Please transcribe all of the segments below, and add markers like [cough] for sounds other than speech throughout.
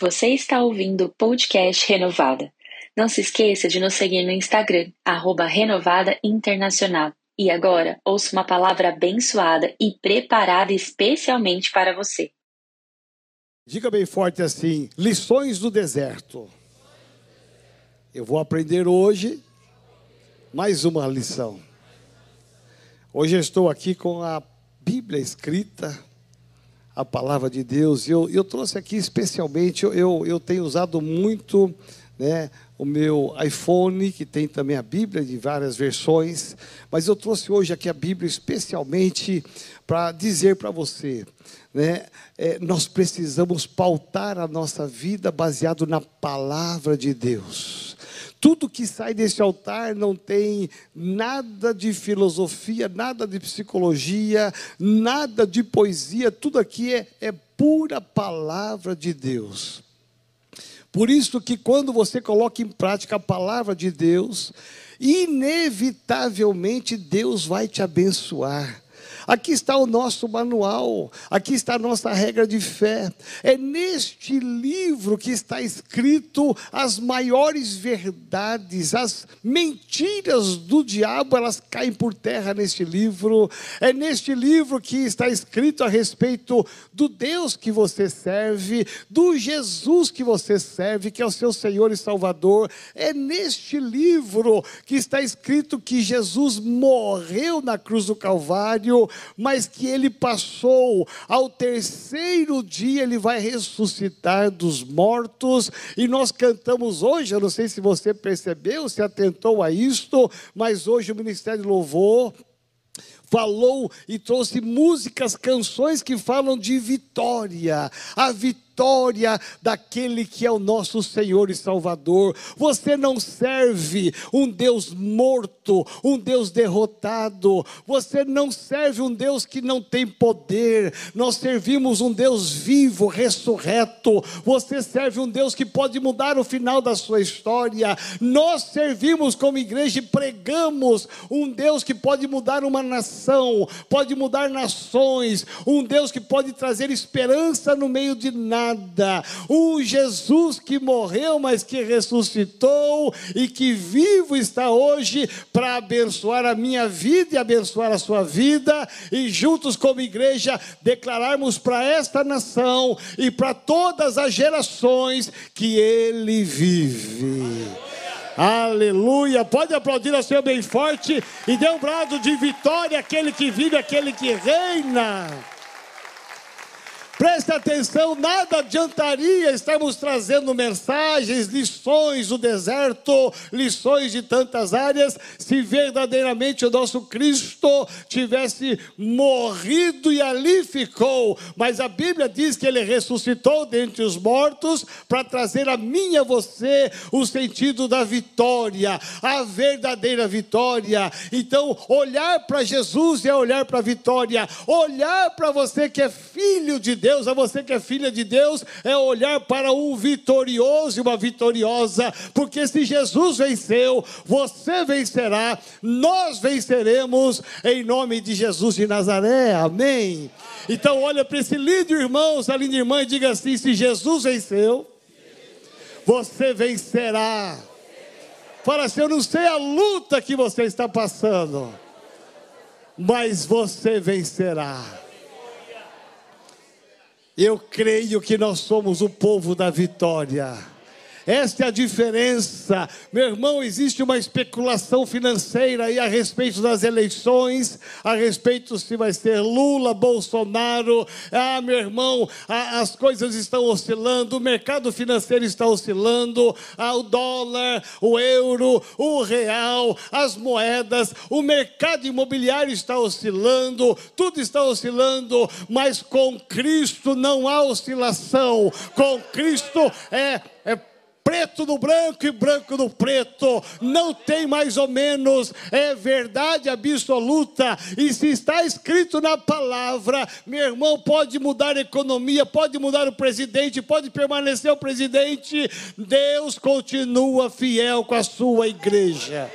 Você está ouvindo o podcast Renovada. Não se esqueça de nos seguir no Instagram, arroba Renovada Internacional. E agora, ouça uma palavra abençoada e preparada especialmente para você. Diga bem forte assim: lições do deserto. Eu vou aprender hoje mais uma lição. Hoje eu estou aqui com a Bíblia escrita a palavra de Deus. Eu, eu trouxe aqui especialmente, eu, eu, tenho usado muito né, o meu iPhone, que tem também a Bíblia de várias versões, mas eu trouxe hoje aqui a Bíblia especialmente para dizer para você, né, é, nós precisamos pautar a nossa vida baseado na palavra de Deus. Tudo que sai desse altar não tem nada de filosofia, nada de psicologia, nada de poesia, tudo aqui é, é pura palavra de Deus. Por isso que quando você coloca em prática a palavra de Deus, inevitavelmente Deus vai te abençoar. Aqui está o nosso manual, aqui está a nossa regra de fé. É neste livro que está escrito as maiores verdades, as mentiras do diabo, elas caem por terra neste livro. É neste livro que está escrito a respeito do Deus que você serve, do Jesus que você serve, que é o seu Senhor e Salvador. É neste livro que está escrito que Jesus morreu na cruz do Calvário mas que ele passou, ao terceiro dia ele vai ressuscitar dos mortos, e nós cantamos hoje, eu não sei se você percebeu, se atentou a isto, mas hoje o Ministério Louvor falou e trouxe músicas, canções que falam de vitória, a vitória vitória daquele que é o nosso Senhor e Salvador. Você não serve um Deus morto, um Deus derrotado. Você não serve um Deus que não tem poder. Nós servimos um Deus vivo, ressurreto. Você serve um Deus que pode mudar o final da sua história. Nós servimos como igreja e pregamos um Deus que pode mudar uma nação, pode mudar nações, um Deus que pode trazer esperança no meio de nada nada. Um Jesus que morreu, mas que ressuscitou e que vivo está hoje para abençoar a minha vida e abençoar a sua vida, e juntos, como igreja, declararmos para esta nação e para todas as gerações que Ele vive. Aleluia! Pode aplaudir a Senhor bem forte e dê um brado de vitória àquele que vive, àquele que reina. Preste atenção, nada adiantaria estarmos trazendo mensagens, lições do deserto, lições de tantas áreas, se verdadeiramente o nosso Cristo tivesse morrido e ali ficou. Mas a Bíblia diz que ele ressuscitou dentre os mortos para trazer a mim e a você o sentido da vitória, a verdadeira vitória. Então, olhar para Jesus é olhar para a vitória, olhar para você que é filho de Deus Deus, a você que é filha de Deus, é olhar para um vitorioso e uma vitoriosa, porque se Jesus venceu, você vencerá, nós venceremos em nome de Jesus de Nazaré, amém. Então, olha para esse lindo irmão, essa linda irmã, e diga assim: se Jesus venceu, você vencerá. Fala assim: eu não sei a luta que você está passando, mas você vencerá. Eu creio que nós somos o povo da vitória. Esta é a diferença. Meu irmão, existe uma especulação financeira aí a respeito das eleições, a respeito se vai ser Lula, Bolsonaro. Ah, meu irmão, as coisas estão oscilando, o mercado financeiro está oscilando, ah, o dólar, o euro, o real, as moedas, o mercado imobiliário está oscilando, tudo está oscilando, mas com Cristo não há oscilação. Com Cristo é, é preto no branco e branco no preto, não tem mais ou menos, é verdade absoluta, e se está escrito na palavra, meu irmão, pode mudar a economia, pode mudar o presidente, pode permanecer o presidente, Deus continua fiel com a sua igreja.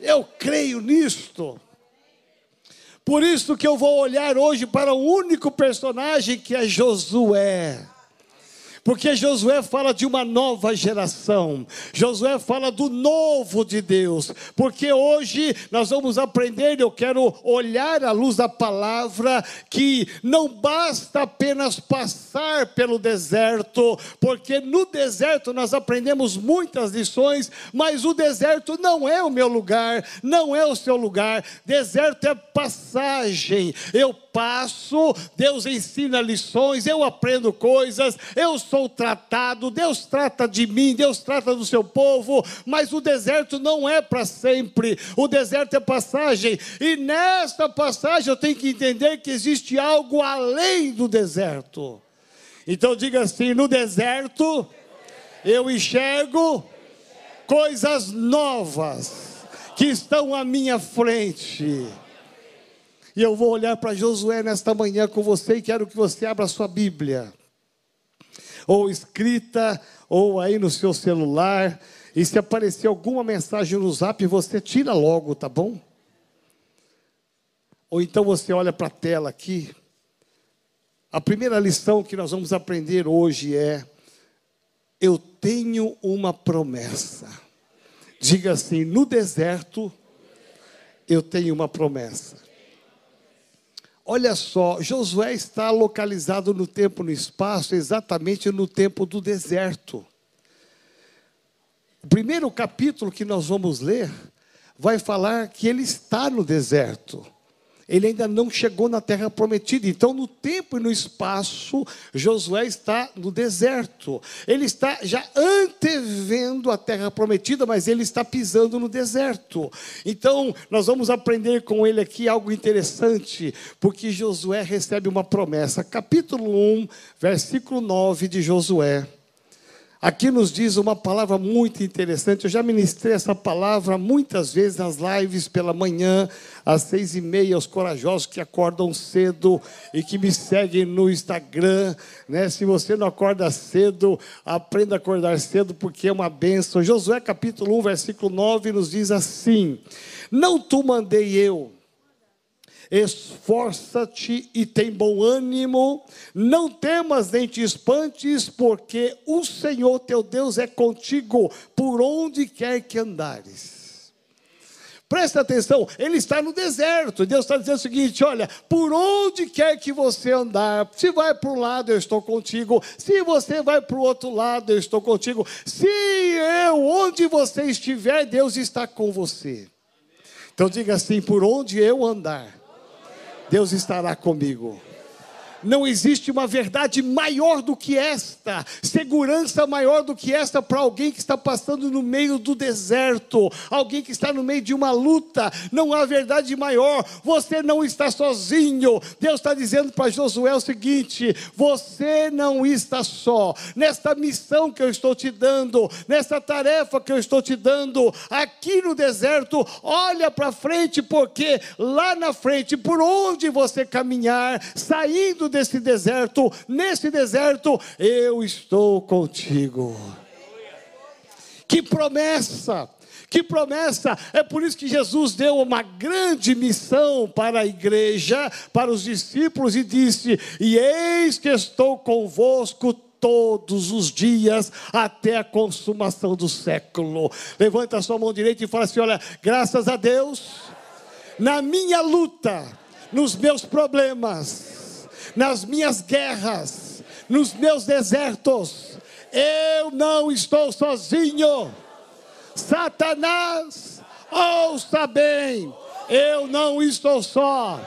Eu creio nisto. Por isso que eu vou olhar hoje para o único personagem que é Josué. Porque Josué fala de uma nova geração. Josué fala do novo de Deus. Porque hoje nós vamos aprender, eu quero olhar à luz da palavra, que não basta apenas passar pelo deserto, porque no deserto nós aprendemos muitas lições, mas o deserto não é o meu lugar, não é o seu lugar. Deserto é passagem. Eu Deus ensina lições, eu aprendo coisas, eu sou tratado, Deus trata de mim, Deus trata do seu povo, mas o deserto não é para sempre, o deserto é passagem, e nesta passagem eu tenho que entender que existe algo além do deserto. Então diga assim: no deserto eu enxergo coisas novas que estão à minha frente. E eu vou olhar para Josué nesta manhã com você e quero que você abra sua Bíblia, ou escrita, ou aí no seu celular. E se aparecer alguma mensagem no zap, você tira logo, tá bom? Ou então você olha para a tela aqui. A primeira lição que nós vamos aprender hoje é: eu tenho uma promessa. Diga assim: no deserto, eu tenho uma promessa. Olha só, Josué está localizado no tempo no espaço, exatamente no tempo do deserto. O primeiro capítulo que nós vamos ler vai falar que ele está no deserto ele ainda não chegou na terra prometida. Então, no tempo e no espaço, Josué está no deserto. Ele está já antevendo a terra prometida, mas ele está pisando no deserto. Então, nós vamos aprender com ele aqui algo interessante, porque Josué recebe uma promessa. Capítulo 1, versículo 9 de Josué. Aqui nos diz uma palavra muito interessante. Eu já ministrei essa palavra muitas vezes nas lives pela manhã, às seis e meia, os corajosos que acordam cedo e que me seguem no Instagram. Né? Se você não acorda cedo, aprenda a acordar cedo, porque é uma benção. Josué capítulo 1, versículo 9, nos diz assim: Não tu mandei eu Esforça-te e tem bom ânimo, não temas nem te espantes, porque o Senhor teu Deus é contigo por onde quer que andares. Presta atenção, ele está no deserto. Deus está dizendo o seguinte: olha, por onde quer que você andar, se vai para um lado, eu estou contigo. Se você vai para o outro lado, eu estou contigo. Se eu, onde você estiver, Deus está com você. Então diga assim: por onde eu andar, Deus estará comigo. Não existe uma verdade maior do que esta, segurança maior do que esta para alguém que está passando no meio do deserto, alguém que está no meio de uma luta. Não há verdade maior. Você não está sozinho. Deus está dizendo para Josué o seguinte: você não está só. Nesta missão que eu estou te dando, nessa tarefa que eu estou te dando, aqui no deserto, olha para frente, porque lá na frente, por onde você caminhar, saindo desse deserto, nesse deserto, eu estou contigo. Que promessa! Que promessa! É por isso que Jesus deu uma grande missão para a igreja, para os discípulos, e disse: E eis que estou convosco todos os dias até a consumação do século. Levanta a sua mão direita e fala assim: Olha, graças a Deus, na minha luta, nos meus problemas, nas minhas guerras, nos meus desertos. Eu não estou sozinho. Satanás, ouça bem, eu não estou só.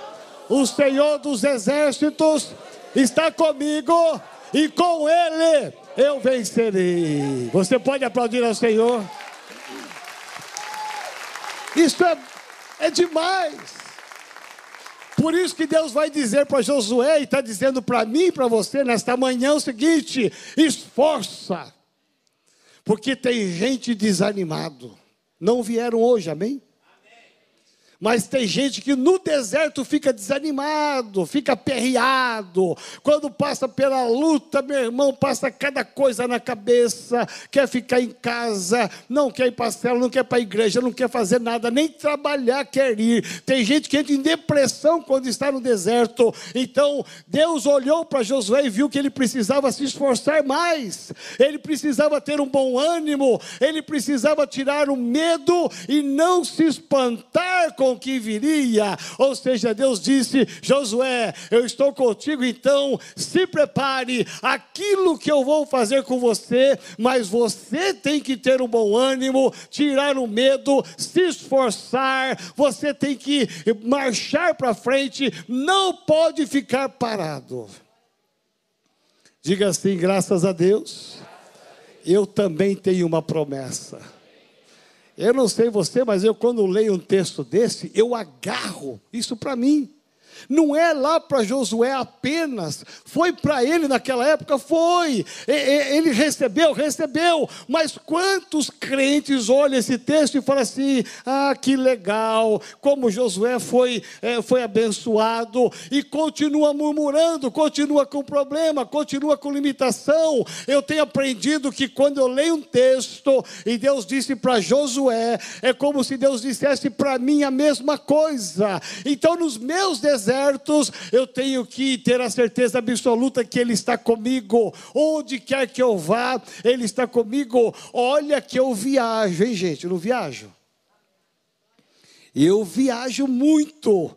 O Senhor dos exércitos está comigo e com Ele eu vencerei. Você pode aplaudir ao Senhor? Isso é, é demais. Por isso que Deus vai dizer para Josué e está dizendo para mim e para você nesta manhã o seguinte: esforça, porque tem gente desanimado. Não vieram hoje, amém? Mas tem gente que no deserto fica desanimado, fica aperreado. Quando passa pela luta, meu irmão, passa cada coisa na cabeça. Quer ficar em casa, não quer ir para a cela, não quer ir para a igreja, não quer fazer nada, nem trabalhar quer ir. Tem gente que entra em depressão quando está no deserto. Então, Deus olhou para Josué e viu que ele precisava se esforçar mais. Ele precisava ter um bom ânimo, ele precisava tirar o medo e não se espantar com o que viria. Ou seja, Deus disse: Josué, eu estou contigo, então se prepare, aquilo que eu vou fazer com você, mas você tem que ter um bom ânimo, tirar o medo, se esforçar, você tem que marchar para frente, não pode ficar parado. Diga assim, graças a Deus, eu também tenho uma promessa. Eu não sei você, mas eu quando leio um texto desse, eu agarro isso para mim. Não é lá para Josué apenas, foi para ele naquela época, foi. Ele recebeu, recebeu. Mas quantos crentes olham esse texto e falam assim: ah, que legal, como Josué foi, é, foi abençoado, e continua murmurando, continua com problema, continua com limitação. Eu tenho aprendido que quando eu leio um texto e Deus disse para Josué, é como se Deus dissesse para mim a mesma coisa. Então, nos meus desertos, eu tenho que ter a certeza absoluta que Ele está comigo. Onde quer que eu vá, Ele está comigo. Olha que eu viajo, hein, gente? Eu não viajo. Eu viajo muito.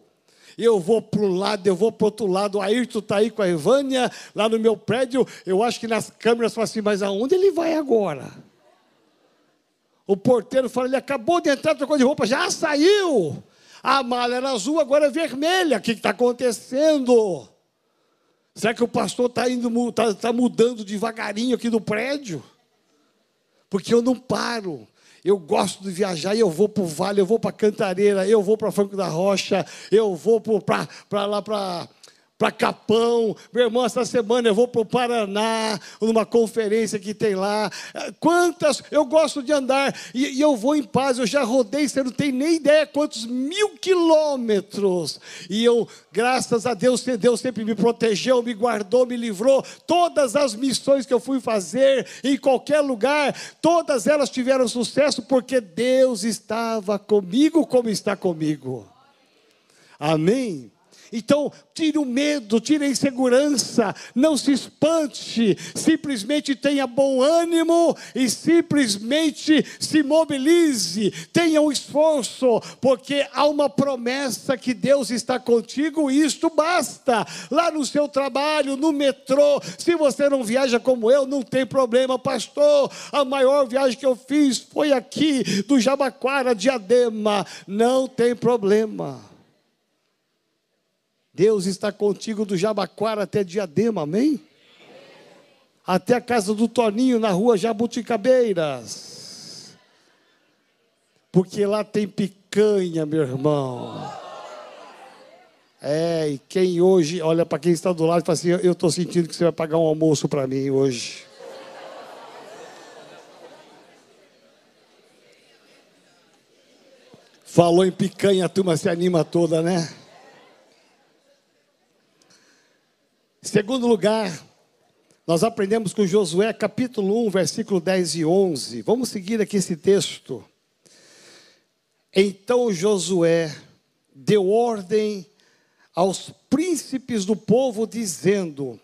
Eu vou para um lado, eu vou para outro lado. O Ayrton está aí com a Ivânia, lá no meu prédio. Eu acho que nas câmeras falam assim, mas aonde ele vai agora? O porteiro fala, ele acabou de entrar, trocou de roupa, já saiu. A mala era azul, agora é vermelha. O que está acontecendo? Será que o pastor está tá, tá mudando devagarinho aqui no prédio? Porque eu não paro. Eu gosto de viajar eu vou para o vale, eu vou para Cantareira, eu vou para Franco da Rocha, eu vou para lá para para Capão, meu irmão, essa semana eu vou para o Paraná, numa conferência que tem lá. Quantas, eu gosto de andar e, e, eu vou em paz, eu já rodei, você não tem nem ideia quantos mil quilômetros. E eu, graças a Deus, Deus sempre me protegeu, me guardou, me livrou. Todas as missões que eu fui fazer, em qualquer lugar, todas elas tiveram sucesso porque Deus estava comigo como está comigo. Amém? Então, tire o medo, tire a insegurança, não se espante, simplesmente tenha bom ânimo e simplesmente se mobilize, tenha um esforço, porque há uma promessa que Deus está contigo e isto basta. Lá no seu trabalho, no metrô, se você não viaja como eu, não tem problema, pastor. A maior viagem que eu fiz foi aqui do Jabaquara, Diadema, não tem problema. Deus está contigo do Jabaquara até Diadema, amém? Até a casa do Toninho na rua Jabuticabeiras. Porque lá tem picanha, meu irmão. É, e quem hoje olha para quem está do lado e fala assim: Eu estou sentindo que você vai pagar um almoço para mim hoje. Falou em picanha, a turma se anima toda, né? Segundo lugar, nós aprendemos com Josué capítulo 1, versículo 10 e 11. Vamos seguir aqui esse texto. Então Josué deu ordem aos príncipes do povo, dizendo: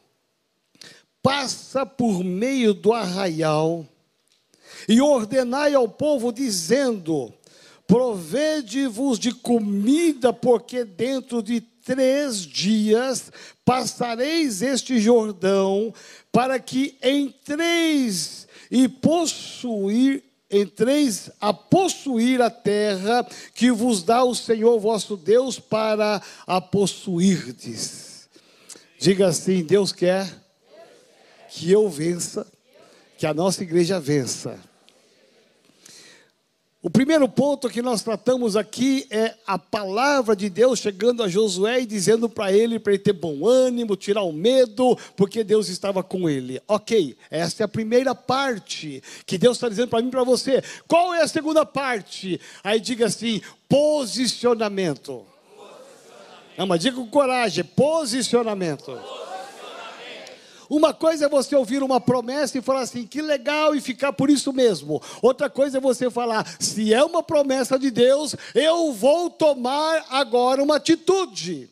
Passa por meio do arraial e ordenai ao povo, dizendo: Provede-vos de comida, porque dentro de três dias passareis este Jordão, para que entreis e possuir entreis a possuir a terra que vos dá o Senhor vosso Deus para a possuirdes. Diga assim: Deus quer que eu vença, que a nossa igreja vença. O primeiro ponto que nós tratamos aqui é a palavra de Deus chegando a Josué e dizendo para ele para ele ter bom ânimo, tirar o medo, porque Deus estava com ele. Ok, essa é a primeira parte que Deus está dizendo para mim e para você. Qual é a segunda parte? Aí diga assim: posicionamento. posicionamento. Não, mas diga com coragem: posicionamento. posicionamento. Uma coisa é você ouvir uma promessa e falar assim, que legal, e ficar por isso mesmo. Outra coisa é você falar, se é uma promessa de Deus, eu vou tomar agora uma atitude.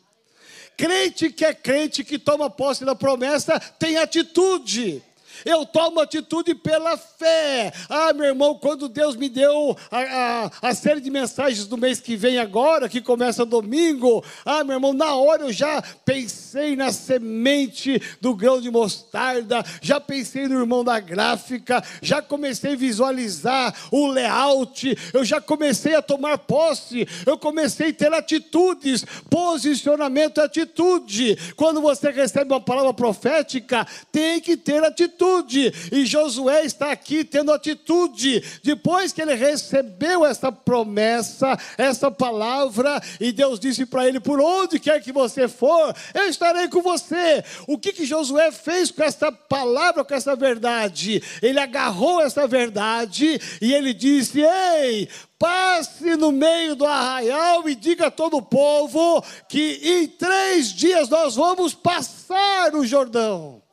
Crente que é crente que toma posse da promessa tem atitude. Eu tomo atitude pela fé. Ah, meu irmão, quando Deus me deu a, a, a, série de mensagens do mês que vem agora, que começa domingo, ah, meu irmão, na hora eu já pensei na semente do grão de mostarda, já pensei no irmão da gráfica, já comecei a visualizar o layout, eu já comecei a tomar posse, eu comecei a ter atitudes, posicionamento, atitude. Quando você recebe uma palavra profética, tem que ter atitude atitude, e Josué está aqui tendo atitude, depois que ele recebeu essa promessa, essa palavra, e Deus disse para ele: Por onde quer que você for, eu estarei com você. O que, que Josué fez com essa palavra, com essa verdade? Ele agarrou essa verdade e ele disse: Ei, passe no meio do arraial e diga a todo o povo que em três dias nós vamos passar o Jordão.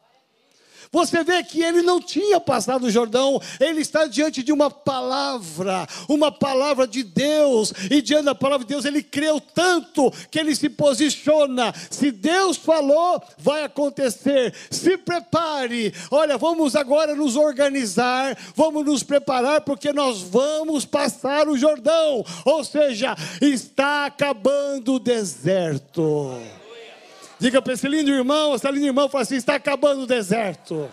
Você vê que ele não tinha passado o Jordão, ele está diante de uma palavra, uma palavra de Deus, e diante da palavra de Deus ele creu tanto que ele se posiciona. Se Deus falou, vai acontecer. Se prepare. Olha, vamos agora nos organizar, vamos nos preparar, porque nós vamos passar o Jordão. Ou seja, está acabando o deserto. Diga para esse lindo irmão, essa linda irmã, fala assim: está acabando o deserto.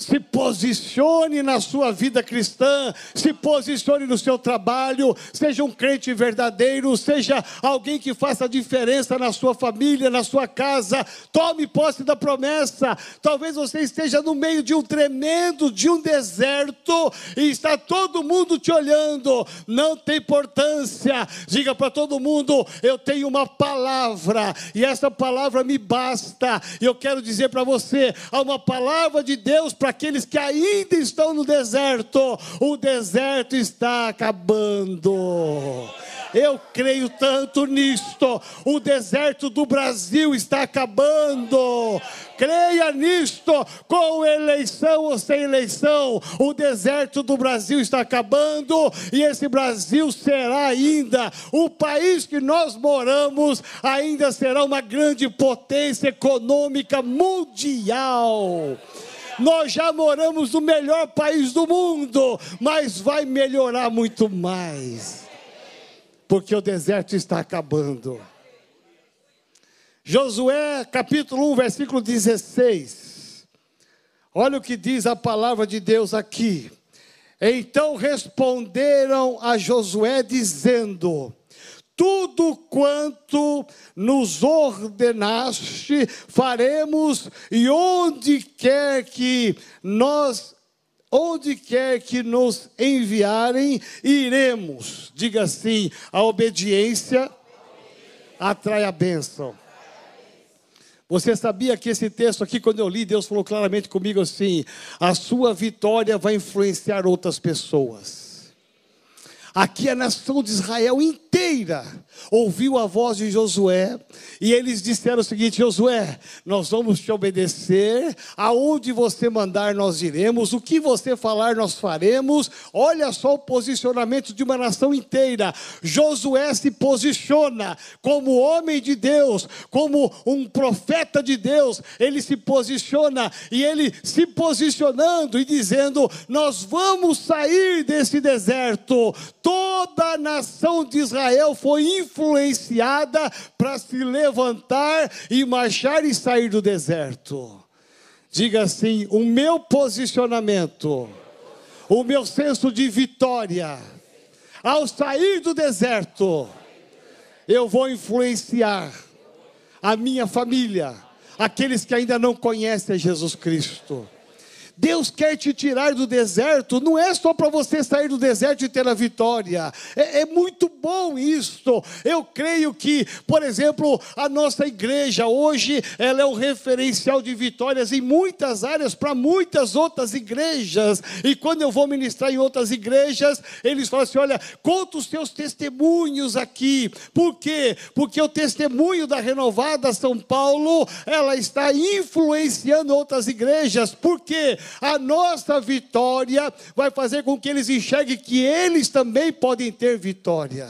Se posicione na sua vida cristã, se posicione no seu trabalho, seja um crente verdadeiro, seja alguém que faça diferença na sua família, na sua casa, tome posse da promessa. Talvez você esteja no meio de um tremendo, de um deserto, e está todo mundo te olhando, não tem importância. Diga para todo mundo: eu tenho uma palavra, e essa palavra me basta. E eu quero dizer para você: há uma palavra de Deus para aqueles que ainda estão no deserto, o deserto está acabando. Eu creio tanto nisto. O deserto do Brasil está acabando. Creia nisto, com eleição ou sem eleição, o deserto do Brasil está acabando e esse Brasil será ainda o país que nós moramos, ainda será uma grande potência econômica mundial. Nós já moramos no melhor país do mundo, mas vai melhorar muito mais, porque o deserto está acabando. Josué capítulo 1, versículo 16. Olha o que diz a palavra de Deus aqui. Então responderam a Josué, dizendo: tudo quanto nos ordenaste, faremos, e onde quer que nós, onde quer que nos enviarem, iremos. Diga assim: a obediência atrai a bênção. Você sabia que esse texto aqui, quando eu li, Deus falou claramente comigo assim: a sua vitória vai influenciar outras pessoas. Aqui a nação de Israel inteira. Ouviu a voz de Josué e eles disseram o seguinte: Josué, nós vamos te obedecer, aonde você mandar nós iremos, o que você falar nós faremos. Olha só o posicionamento de uma nação inteira. Josué se posiciona como homem de Deus, como um profeta de Deus, ele se posiciona e ele se posicionando e dizendo: Nós vamos sair desse deserto toda a nação de Israel foi influenciada para se levantar e marchar e sair do deserto. Diga assim: o meu posicionamento, o meu senso de vitória, ao sair do deserto, eu vou influenciar a minha família, aqueles que ainda não conhecem Jesus Cristo. Deus quer te tirar do deserto, não é só para você sair do deserto e ter a vitória. É, é muito bom isso. Eu creio que, por exemplo, a nossa igreja hoje, ela é um referencial de vitórias em muitas áreas para muitas outras igrejas. E quando eu vou ministrar em outras igrejas, eles falam assim: olha, conta os seus testemunhos aqui. Por quê? Porque o testemunho da renovada São Paulo, ela está influenciando outras igrejas. Por quê? A nossa vitória vai fazer com que eles enxerguem que eles também podem ter vitória.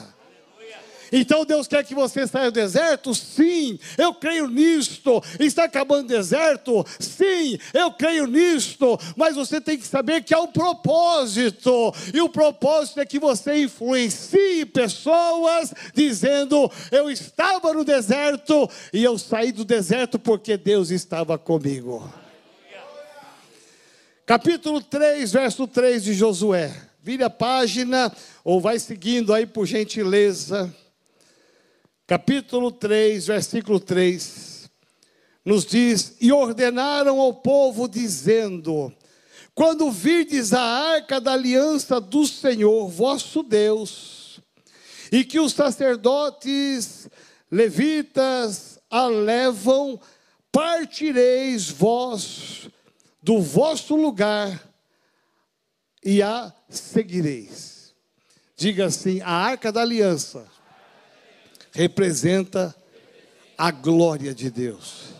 Então Deus quer que você saia do deserto? Sim, eu creio nisto. Está acabando o deserto? Sim, eu creio nisto. Mas você tem que saber que há um propósito. E o propósito é que você influencie pessoas dizendo: Eu estava no deserto e eu saí do deserto porque Deus estava comigo. Capítulo 3, verso 3 de Josué. Vire a página ou vai seguindo aí por gentileza capítulo 3, versículo 3, nos diz: E ordenaram ao povo, dizendo: Quando virdes a arca da aliança do Senhor vosso Deus, e que os sacerdotes levitas a levam, partireis vós do vosso lugar e a seguireis. Diga assim: a arca da aliança representa a glória de Deus.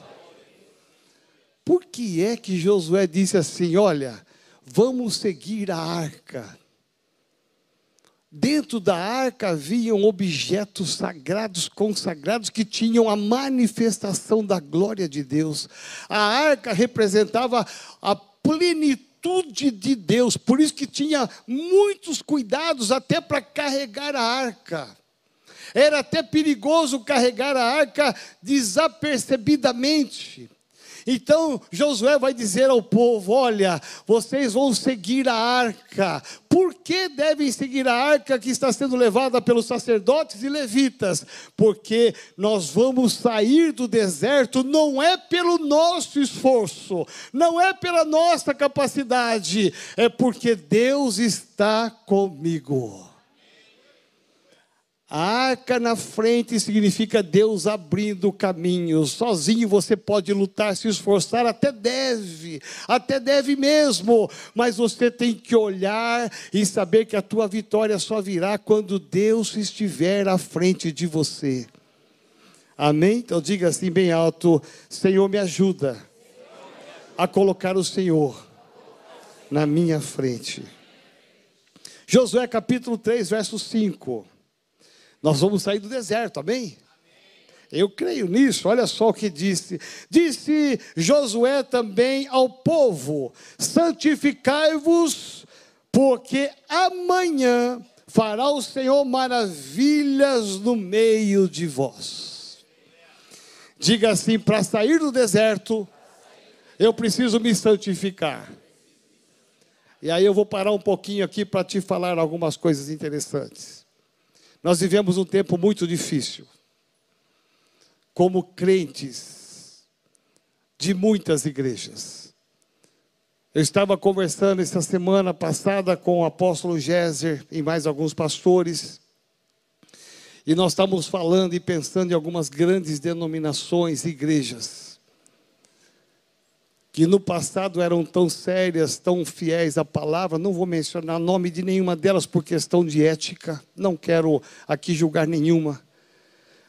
Por que é que Josué disse assim: Olha, vamos seguir a arca? Dentro da arca haviam objetos sagrados, consagrados, que tinham a manifestação da glória de Deus. A arca representava a plenitude de Deus, por isso que tinha muitos cuidados até para carregar a arca. Era até perigoso carregar a arca desapercebidamente. Então Josué vai dizer ao povo: Olha, vocês vão seguir a arca. Por que devem seguir a arca que está sendo levada pelos sacerdotes e levitas? Porque nós vamos sair do deserto não é pelo nosso esforço, não é pela nossa capacidade, é porque Deus está comigo. A arca na frente significa Deus abrindo o caminho. Sozinho você pode lutar, se esforçar, até deve, até deve mesmo, mas você tem que olhar e saber que a tua vitória só virá quando Deus estiver à frente de você. Amém? Então diga assim bem alto: Senhor, me ajuda a colocar o Senhor na minha frente. Josué capítulo 3, verso 5. Nós vamos sair do deserto, amém? Eu creio nisso, olha só o que disse. Disse Josué também ao povo: santificai-vos, porque amanhã fará o Senhor maravilhas no meio de vós. Diga assim: para sair do deserto, eu preciso me santificar. E aí eu vou parar um pouquinho aqui para te falar algumas coisas interessantes. Nós vivemos um tempo muito difícil. Como crentes de muitas igrejas. Eu estava conversando essa semana passada com o apóstolo Géser e mais alguns pastores. E nós estávamos falando e pensando em algumas grandes denominações, igrejas que no passado eram tão sérias, tão fiéis à palavra, não vou mencionar nome de nenhuma delas por questão de ética, não quero aqui julgar nenhuma,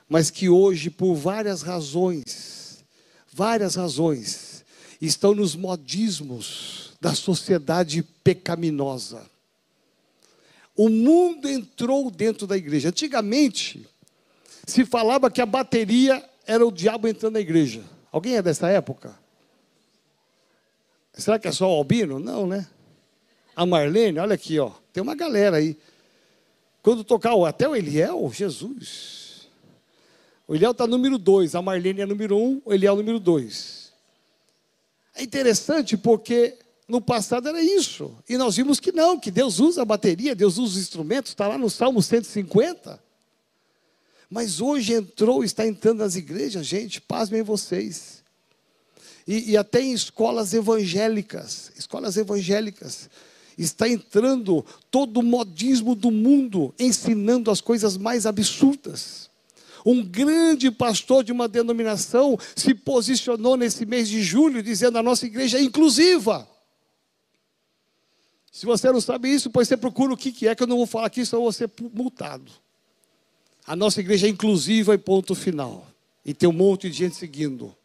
mas que hoje, por várias razões, várias razões, estão nos modismos da sociedade pecaminosa. O mundo entrou dentro da igreja. Antigamente, se falava que a bateria era o diabo entrando na igreja. Alguém é dessa época? Será que é só o Albino? Não, né? A Marlene, olha aqui, ó. Tem uma galera aí. Quando tocar até o Eliel, Jesus. O Eliel está número dois, a Marlene é número um, o Eliel número dois. É interessante porque no passado era isso. E nós vimos que não, que Deus usa a bateria, Deus usa os instrumentos, está lá no Salmo 150. Mas hoje entrou, está entrando nas igrejas, gente, pasmem vocês e, e até em escolas evangélicas, escolas evangélicas. Está entrando todo o modismo do mundo, ensinando as coisas mais absurdas. Um grande pastor de uma denominação se posicionou nesse mês de julho, dizendo: a nossa igreja é inclusiva. Se você não sabe isso, pois você procura o que é, que eu não vou falar aqui, senão vou ser multado. A nossa igreja é inclusiva e ponto final. E tem um monte de gente seguindo.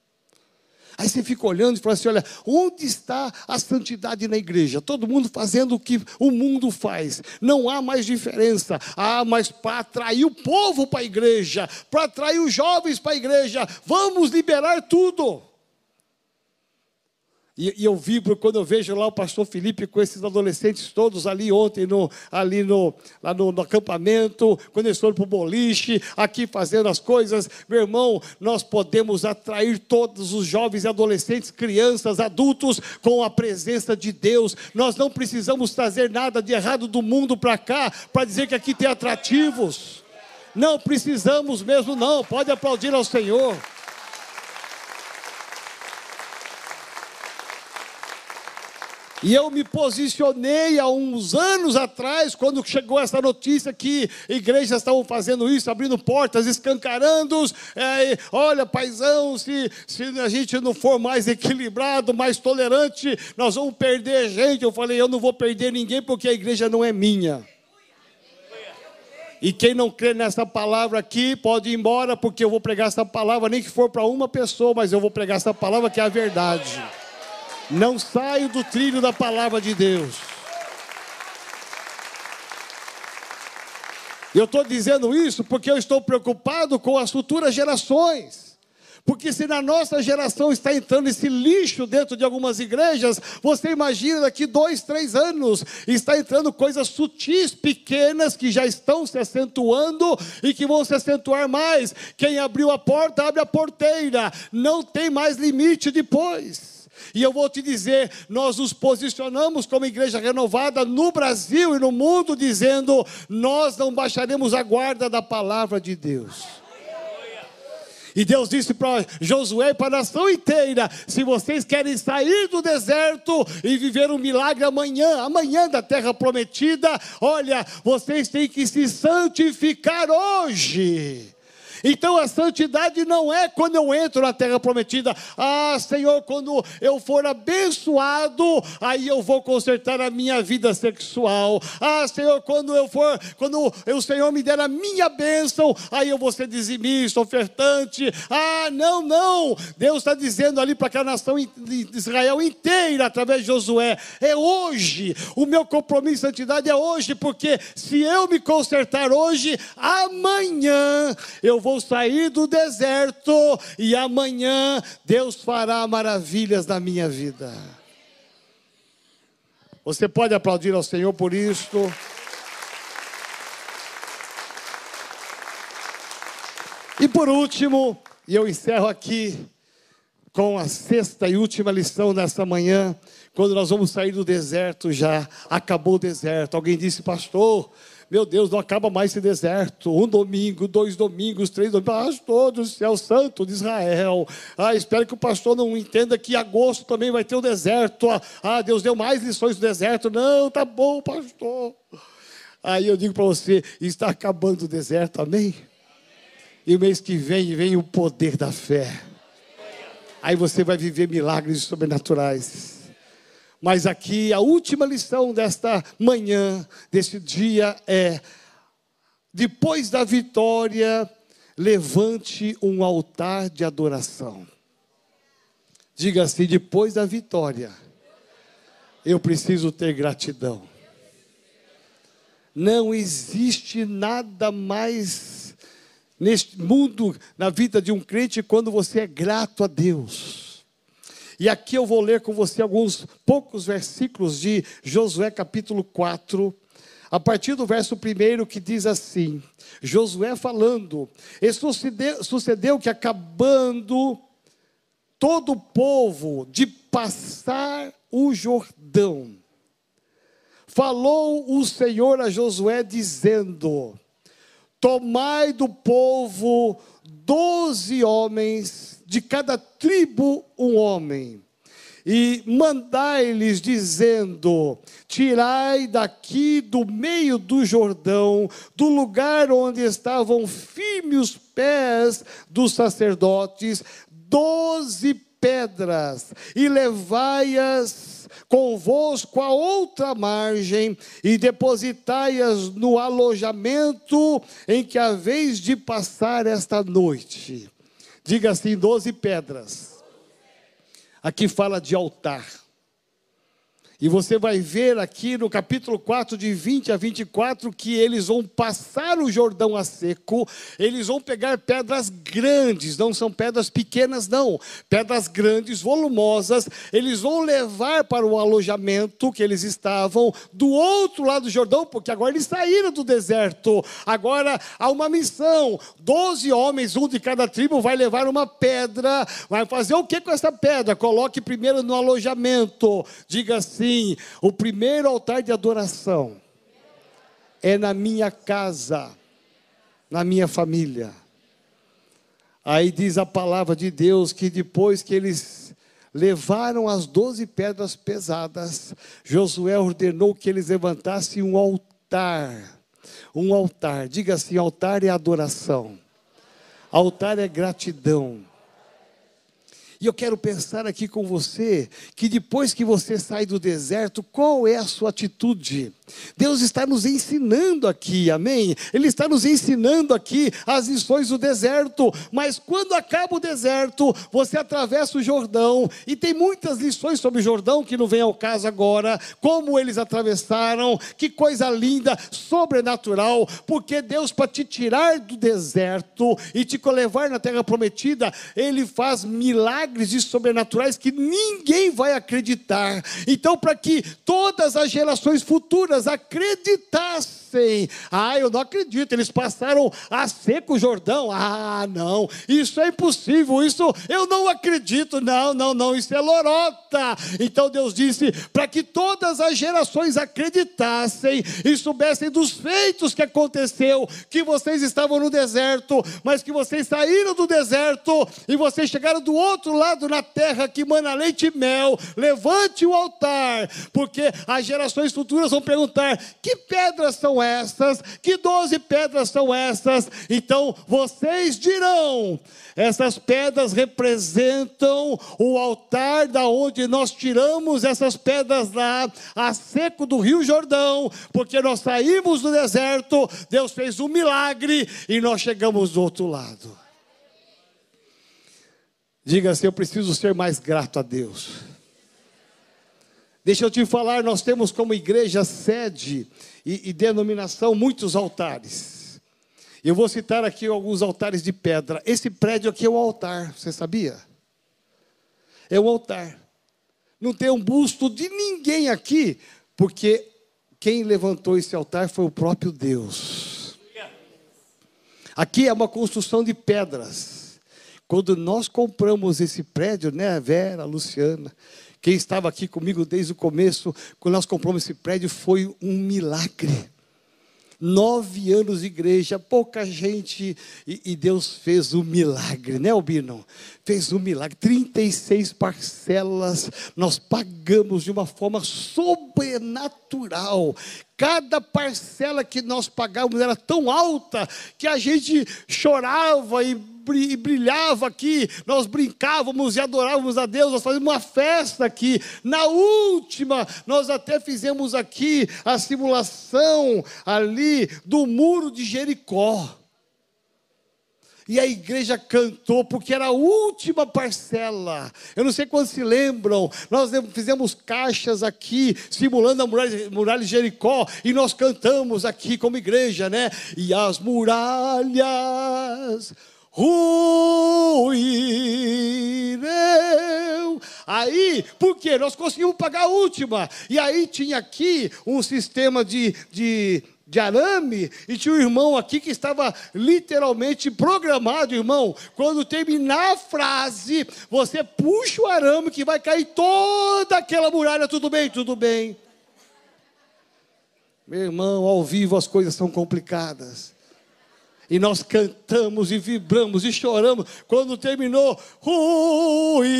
Aí você fica olhando e fala assim: olha, onde está a santidade na igreja? Todo mundo fazendo o que o mundo faz. Não há mais diferença. Ah, mas para atrair o povo para a igreja, para atrair os jovens para a igreja, vamos liberar tudo. E, e, eu vibro quando eu vejo lá o pastor Felipe com esses adolescentes todos ali ontem, no, ali no, lá no, no acampamento, quando eles foram para o boliche, aqui fazendo as coisas. Meu irmão, nós podemos atrair todos os jovens e adolescentes, crianças, adultos, com a presença de Deus. Nós não precisamos trazer nada de errado do mundo para cá, para dizer que aqui tem atrativos. Não precisamos mesmo, não. Pode aplaudir ao Senhor. E eu me posicionei há uns anos atrás, quando chegou essa notícia que igrejas estavam fazendo isso, abrindo portas, escancarando. É, olha, paizão, se, se a gente não for mais equilibrado, mais tolerante, nós vamos perder gente. Eu falei, eu não vou perder ninguém porque a igreja não é minha. E quem não crê nessa palavra aqui pode ir embora, porque eu vou pregar essa palavra, nem que for para uma pessoa, mas eu vou pregar essa palavra que é a verdade. Não saio do trilho da palavra de Deus. Eu estou dizendo isso porque eu estou preocupado com as futuras gerações. Porque se na nossa geração está entrando esse lixo dentro de algumas igrejas, você imagina daqui dois, três anos, está entrando coisas sutis, pequenas, que já estão se acentuando e que vão se acentuar mais. Quem abriu a porta, abre a porteira. Não tem mais limite depois. E eu vou te dizer, nós nos posicionamos como igreja renovada no Brasil e no mundo, dizendo: nós não baixaremos a guarda da palavra de Deus. E Deus disse para Josué e para a nação inteira: se vocês querem sair do deserto e viver um milagre amanhã, amanhã da terra prometida, olha, vocês têm que se santificar hoje. Então a santidade não é quando eu entro na terra prometida. Ah, Senhor, quando eu for abençoado, aí eu vou consertar a minha vida sexual. Ah, Senhor, quando eu for, quando o Senhor me der a minha bênção, aí eu vou ser dizimista, ofertante. Ah, não, não. Deus está dizendo ali para aquela nação de Israel inteira, através de Josué: é hoje. O meu compromisso de santidade é hoje, porque se eu me consertar hoje, amanhã eu vou vou sair do deserto e amanhã Deus fará maravilhas na minha vida. Você pode aplaudir ao Senhor por isto. E por último, e eu encerro aqui com a sexta e última lição nessa manhã, quando nós vamos sair do deserto já, acabou o deserto. Alguém disse, pastor, meu Deus, não acaba mais esse deserto. Um domingo, dois domingos, três domingos. Pastor do céu santo de Israel. Ah, espero que o pastor não entenda que agosto também vai ter o deserto. Ah, Deus deu mais lições do deserto. Não, tá bom, pastor. Aí eu digo para você: está acabando o deserto, amém? E o mês que vem vem o poder da fé. Aí você vai viver milagres sobrenaturais. Mas aqui a última lição desta manhã, deste dia é: depois da vitória, levante um altar de adoração. Diga assim: depois da vitória, eu preciso ter gratidão. Não existe nada mais neste mundo, na vida de um crente, quando você é grato a Deus. E aqui eu vou ler com você alguns poucos versículos de Josué capítulo 4, a partir do verso 1 que diz assim: Josué falando, e sucedeu, sucedeu que acabando todo o povo de passar o Jordão, falou o Senhor a Josué, dizendo: Tomai do povo doze homens de cada tribo um homem, e mandai-lhes, dizendo: Tirai daqui do meio do Jordão, do lugar onde estavam firmes os pés dos sacerdotes, doze pedras, e levai-as convosco a outra margem, e depositai-as no alojamento em que haveis de passar esta noite. Diga assim: doze pedras. Aqui fala de altar. E você vai ver aqui no capítulo 4, de 20 a 24, que eles vão passar o Jordão a seco, eles vão pegar pedras grandes, não são pedras pequenas, não, pedras grandes, volumosas, eles vão levar para o alojamento que eles estavam do outro lado do Jordão, porque agora eles saíram do deserto, agora há uma missão: doze homens, um de cada tribo, vai levar uma pedra, vai fazer o que com essa pedra? Coloque primeiro no alojamento, diga assim assim: o primeiro altar de adoração é na minha casa, na minha família. Aí diz a palavra de Deus que depois que eles levaram as doze pedras pesadas, Josué ordenou que eles levantassem um altar. Um altar, diga assim: altar é adoração, altar é gratidão. E eu quero pensar aqui com você que depois que você sai do deserto, qual é a sua atitude? Deus está nos ensinando aqui, amém? Ele está nos ensinando aqui as lições do deserto, mas quando acaba o deserto, você atravessa o Jordão, e tem muitas lições sobre o Jordão que não vem ao caso agora, como eles atravessaram, que coisa linda, sobrenatural, porque Deus, para te tirar do deserto e te levar na terra prometida, Ele faz milagres e sobrenaturais que ninguém vai acreditar. Então, para que todas as gerações futuras, acreditassem. Ah, eu não acredito, eles passaram a seco o Jordão. Ah, não, isso é impossível, isso eu não acredito. Não, não, não, isso é lorota. Então Deus disse: para que todas as gerações acreditassem e soubessem dos feitos que aconteceu, que vocês estavam no deserto, mas que vocês saíram do deserto e vocês chegaram do outro lado na terra que mana leite e mel. Levante o altar, porque as gerações futuras vão perguntar: que pedras são essas? Que doze pedras são essas? Então vocês dirão: essas pedras representam o altar da onde nós tiramos essas pedras lá, a seco do Rio Jordão, porque nós saímos do deserto, Deus fez um milagre e nós chegamos do outro lado. Diga assim: eu preciso ser mais grato a Deus. Deixa eu te falar, nós temos como igreja sede e, e denominação muitos altares. Eu vou citar aqui alguns altares de pedra. Esse prédio aqui é um altar, você sabia? É um altar. Não tem um busto de ninguém aqui, porque quem levantou esse altar foi o próprio Deus. Aqui é uma construção de pedras. Quando nós compramos esse prédio, né, Vera, Luciana, quem estava aqui comigo desde o começo, quando nós compramos esse prédio, foi um milagre. Nove anos de igreja, pouca gente, e, e Deus fez um milagre, né, Albino? Fez um milagre, 36 parcelas, nós pagamos de uma forma sobrenatural. Cada parcela que nós pagávamos era tão alta que a gente chorava e e brilhava aqui, nós brincávamos e adorávamos a Deus, nós fazíamos uma festa aqui. Na última, nós até fizemos aqui a simulação ali do muro de Jericó. E a igreja cantou, porque era a última parcela. Eu não sei quantos se lembram. Nós fizemos caixas aqui, simulando a muralha, muralha de Jericó, e nós cantamos aqui como igreja, né? E as muralhas ruirão. Aí, por quê? Nós conseguimos pagar a última. E aí tinha aqui um sistema de, de, de arame, e tinha um irmão aqui que estava literalmente programado, irmão. Quando terminar a frase, você puxa o arame que vai cair toda aquela muralha. Tudo bem? Tudo bem. Meu irmão, ao vivo as coisas são complicadas. E nós cantamos e vibramos e choramos. Quando terminou, ruirei.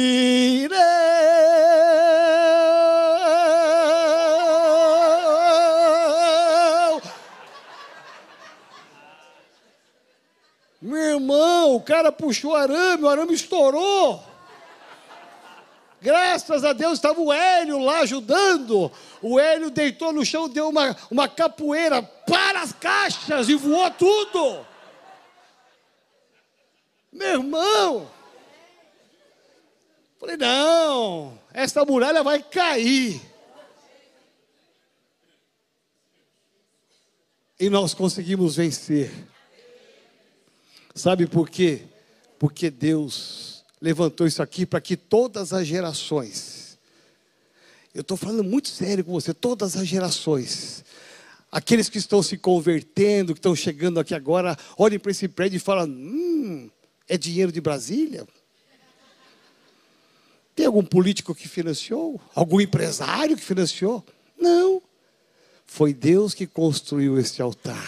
Meu irmão, o cara puxou o arame, o arame estourou. Graças a Deus estava o Hélio lá ajudando. O Hélio deitou no chão, deu uma, uma capoeira para as caixas e voou tudo. Meu irmão, falei: não, essa muralha vai cair. E nós conseguimos vencer. Sabe por quê? Porque Deus levantou isso aqui para que todas as gerações, eu estou falando muito sério com você, todas as gerações, aqueles que estão se convertendo, que estão chegando aqui agora, olhem para esse prédio e falam: hum, é dinheiro de Brasília? Tem algum político que financiou? Algum empresário que financiou? Não. Foi Deus que construiu esse altar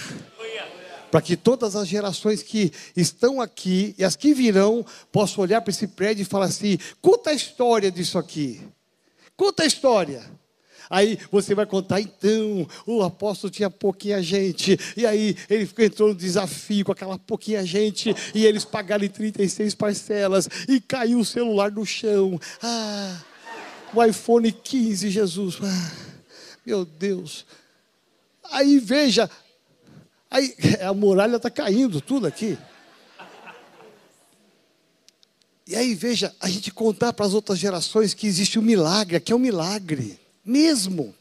para que todas as gerações que estão aqui e as que virão possam olhar para esse prédio e falar assim: conta a história disso aqui, conta a história. Aí você vai contar, então, o apóstolo tinha pouquinha gente, e aí ele entrou no desafio com aquela pouquinha gente, e eles pagaram em 36 parcelas, e caiu o celular no chão. Ah, o iPhone 15, Jesus. Ah, meu Deus. Aí veja, Aí [laughs] a muralha está caindo, tudo aqui. E aí, veja, a gente contar para as outras gerações que existe um milagre, que é um milagre, mesmo.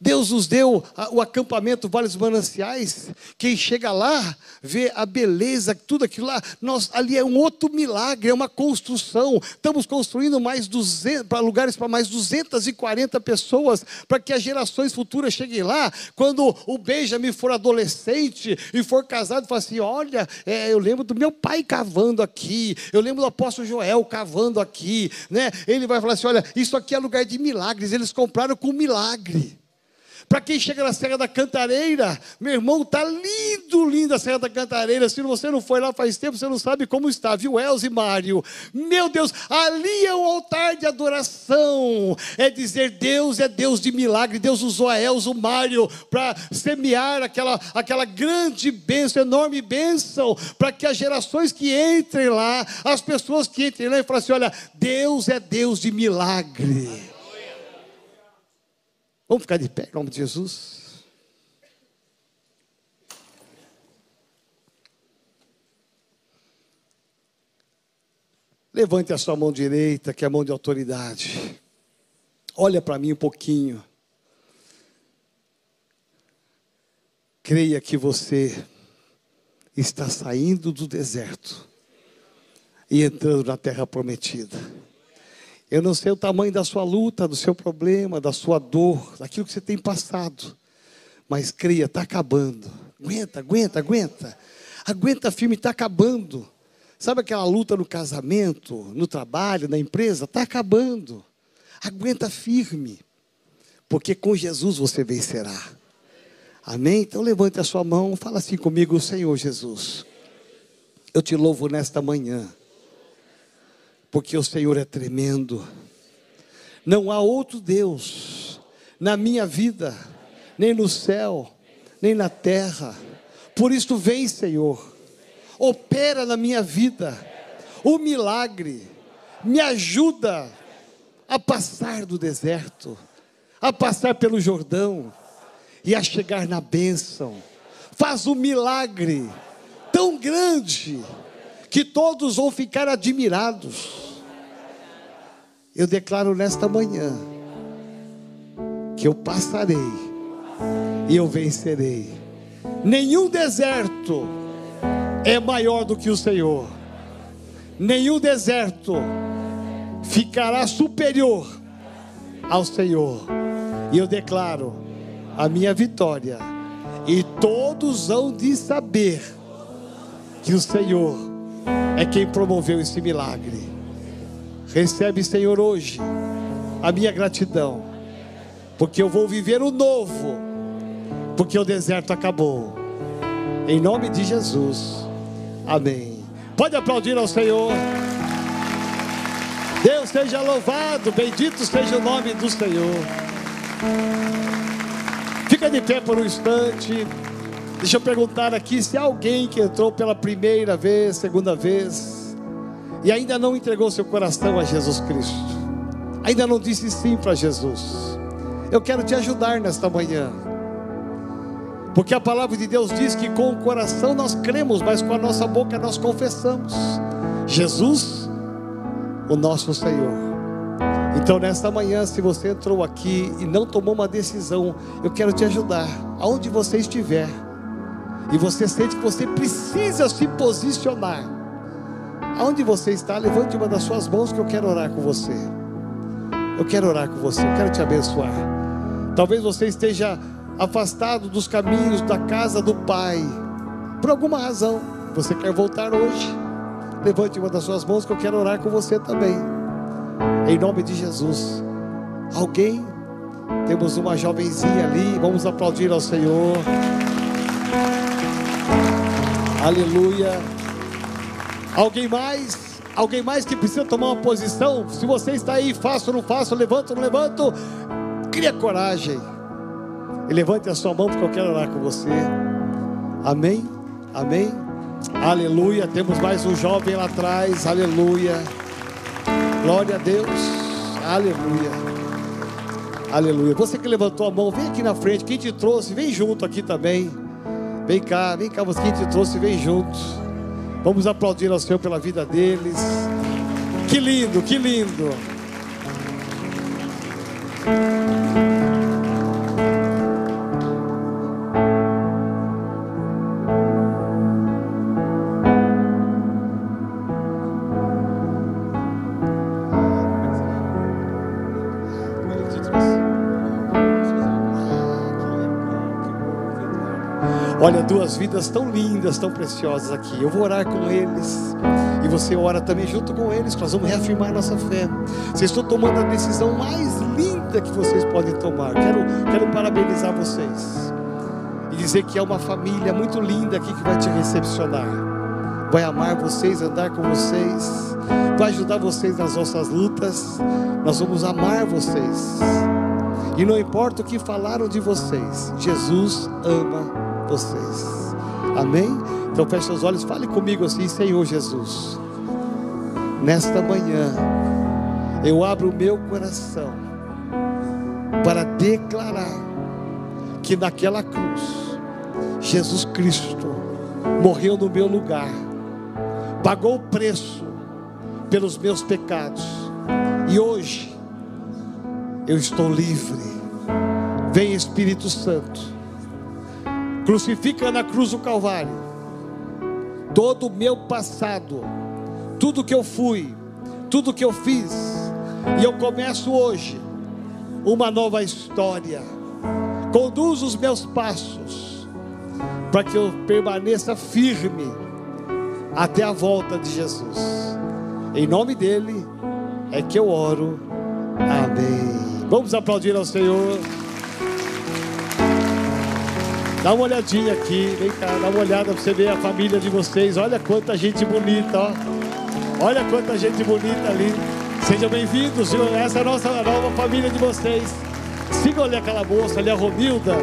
Deus nos deu o acampamento Vales Mananciais. Quem chega lá, vê a beleza, tudo aquilo lá. Nós, ali é um outro milagre, é uma construção. Estamos construindo mais 200, para lugares para mais 240 pessoas, para que as gerações futuras cheguem lá. Quando o Benjamin for adolescente e for casado, fala assim: Olha, é, eu lembro do meu pai cavando aqui, eu lembro do apóstolo Joel cavando aqui. Né? Ele vai falar assim: Olha, isso aqui é lugar de milagres. Eles compraram com milagre. Para quem chega na Serra da Cantareira, meu irmão, tá lindo, lindo a Serra da Cantareira. Se você não foi lá faz tempo, você não sabe como está, viu, Elza e Mário? Meu Deus, ali é um altar de adoração. É dizer, Deus é Deus de milagre. Deus usou a Elza, o Mário, para semear aquela, aquela grande bênção, enorme bênção, para que as gerações que entrem lá, as pessoas que entrem lá e falem assim: olha, Deus é Deus de milagre. Vamos ficar de pé em nome de Jesus. Levante a sua mão direita, que é a mão de autoridade. Olha para mim um pouquinho. Creia que você está saindo do deserto e entrando na terra prometida. Eu não sei o tamanho da sua luta, do seu problema, da sua dor, daquilo que você tem passado. Mas creia, está acabando. Aguenta, aguenta, aguenta. Aguenta firme, está acabando. Sabe aquela luta no casamento, no trabalho, na empresa? Está acabando. Aguenta firme. Porque com Jesus você vencerá. Amém? Então levante a sua mão, fala assim comigo, Senhor Jesus. Eu te louvo nesta manhã porque o Senhor é tremendo. Não há outro Deus na minha vida, nem no céu, nem na terra. Por isso, vem, Senhor, opera na minha vida o milagre, me ajuda a passar do deserto, a passar pelo Jordão e a chegar na bênção. Faz um milagre tão grande que todos vão ficar admirados. Eu declaro nesta manhã que eu passarei e eu vencerei. Nenhum deserto é maior do que o Senhor. Nenhum deserto ficará superior ao Senhor. E eu declaro a minha vitória. E todos hão de saber que o Senhor é quem promoveu esse milagre. Recebe, Senhor, hoje a minha gratidão, porque eu vou viver o novo, porque o deserto acabou. Em nome de Jesus, amém. Pode aplaudir ao Senhor. Deus seja louvado, bendito seja o nome do Senhor. Fica de pé por um instante. Deixa eu perguntar aqui se alguém que entrou pela primeira vez, segunda vez, e ainda não entregou seu coração a Jesus Cristo, ainda não disse sim para Jesus. Eu quero te ajudar nesta manhã. Porque a palavra de Deus diz que com o coração nós cremos, mas com a nossa boca nós confessamos. Jesus, o nosso Senhor. Então, nesta manhã, se você entrou aqui e não tomou uma decisão, eu quero te ajudar, aonde você estiver, e você sente que você precisa se posicionar, aonde você está, levante uma das suas mãos que eu quero orar com você. Eu quero orar com você, eu quero te abençoar. Talvez você esteja afastado dos caminhos da casa do Pai, por alguma razão, você quer voltar hoje, levante uma das suas mãos que eu quero orar com você também, em nome de Jesus. Alguém? Temos uma jovenzinha ali, vamos aplaudir ao Senhor. Aleluia. Alguém mais? Alguém mais que precisa tomar uma posição? Se você está aí, faço ou não faço, levanto ou não levanto, cria coragem. E levante a sua mão porque eu quero orar com você. Amém? Amém? Aleluia. Temos mais um jovem lá atrás. Aleluia. Glória a Deus. Aleluia. Aleluia. Você que levantou a mão, vem aqui na frente. Quem te trouxe, vem junto aqui também. Vem cá, vem cá. Você quem te trouxe, vem junto. Vamos aplaudir ao Senhor pela vida deles. Que lindo, que lindo. Vidas tão lindas, tão preciosas aqui. Eu vou orar com eles. E você ora também junto com eles. Nós vamos reafirmar nossa fé. Vocês estão tomando a decisão mais linda que vocês podem tomar. Quero, quero parabenizar vocês. E dizer que é uma família muito linda aqui que vai te recepcionar. Vai amar vocês, andar com vocês. Vai ajudar vocês nas nossas lutas. Nós vamos amar vocês. E não importa o que falaram de vocês, Jesus ama vocês. Amém? Então feche seus olhos, fale comigo assim, Senhor Jesus. Nesta manhã, eu abro o meu coração para declarar que naquela cruz, Jesus Cristo morreu no meu lugar, pagou o preço pelos meus pecados, e hoje eu estou livre. Vem Espírito Santo Crucifica na cruz do Calvário todo o meu passado, tudo que eu fui, tudo que eu fiz, e eu começo hoje uma nova história. Conduz os meus passos para que eu permaneça firme até a volta de Jesus. Em nome dele é que eu oro. Amém. Vamos aplaudir ao Senhor. Dá uma olhadinha aqui, vem cá, dá uma olhada para você ver a família de vocês. Olha quanta gente bonita, ó. Olha quanta gente bonita ali. Sejam bem-vindos, viu? Essa é a nossa nova família de vocês. Sigam ali aquela moça ali, a Romilda.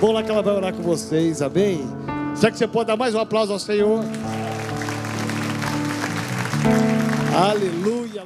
Vão lá que ela vai orar com vocês, amém? Será que você pode dar mais um aplauso ao Senhor? Aleluia.